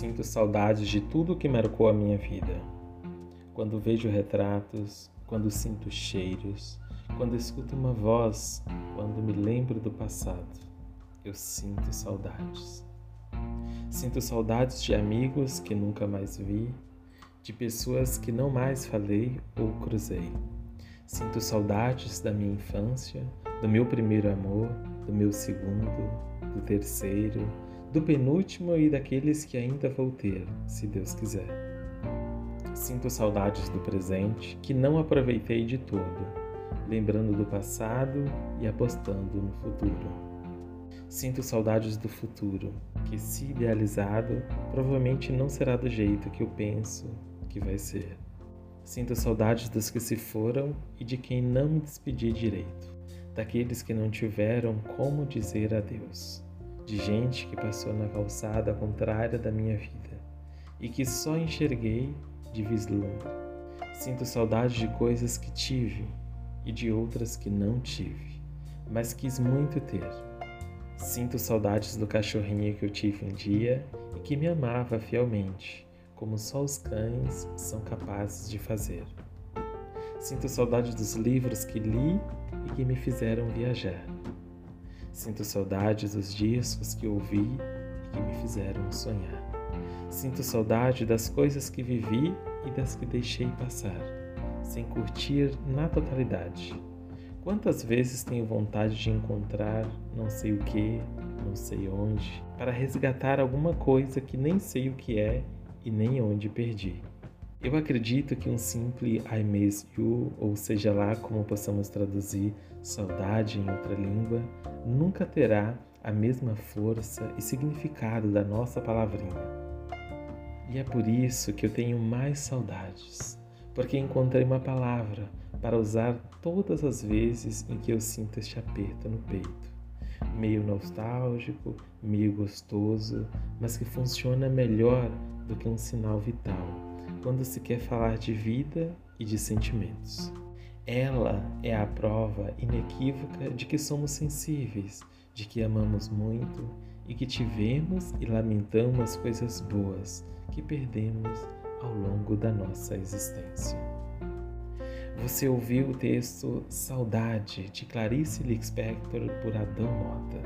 Sinto saudades de tudo que marcou a minha vida. Quando vejo retratos, quando sinto cheiros, quando escuto uma voz, quando me lembro do passado, eu sinto saudades. Sinto saudades de amigos que nunca mais vi, de pessoas que não mais falei ou cruzei. Sinto saudades da minha infância, do meu primeiro amor, do meu segundo, do terceiro, do penúltimo e daqueles que ainda vou ter, se Deus quiser. Sinto saudades do presente que não aproveitei de todo, lembrando do passado e apostando no futuro. Sinto saudades do futuro, que, se idealizado, provavelmente não será do jeito que eu penso que vai ser. Sinto saudades dos que se foram e de quem não me despedi direito, daqueles que não tiveram como dizer adeus de gente que passou na calçada contrária da minha vida e que só enxerguei de vislumbre. Sinto saudade de coisas que tive e de outras que não tive, mas quis muito ter. Sinto saudades do cachorrinho que eu tive um dia e que me amava fielmente, como só os cães são capazes de fazer. Sinto saudade dos livros que li e que me fizeram viajar Sinto saudades dos discos que ouvi e que me fizeram sonhar. Sinto saudade das coisas que vivi e das que deixei passar, sem curtir na totalidade. Quantas vezes tenho vontade de encontrar não sei o que, não sei onde, para resgatar alguma coisa que nem sei o que é e nem onde perdi. Eu acredito que um simples I miss you, ou seja lá como possamos traduzir saudade em outra língua, nunca terá a mesma força e significado da nossa palavrinha. E é por isso que eu tenho mais saudades, porque encontrei uma palavra para usar todas as vezes em que eu sinto este aperto no peito. Meio nostálgico, meio gostoso, mas que funciona melhor do que um sinal vital quando se quer falar de vida e de sentimentos. Ela é a prova inequívoca de que somos sensíveis, de que amamos muito e que tivemos e lamentamos coisas boas que perdemos ao longo da nossa existência. Você ouviu o texto Saudade de Clarice Lispector por Adão Mota.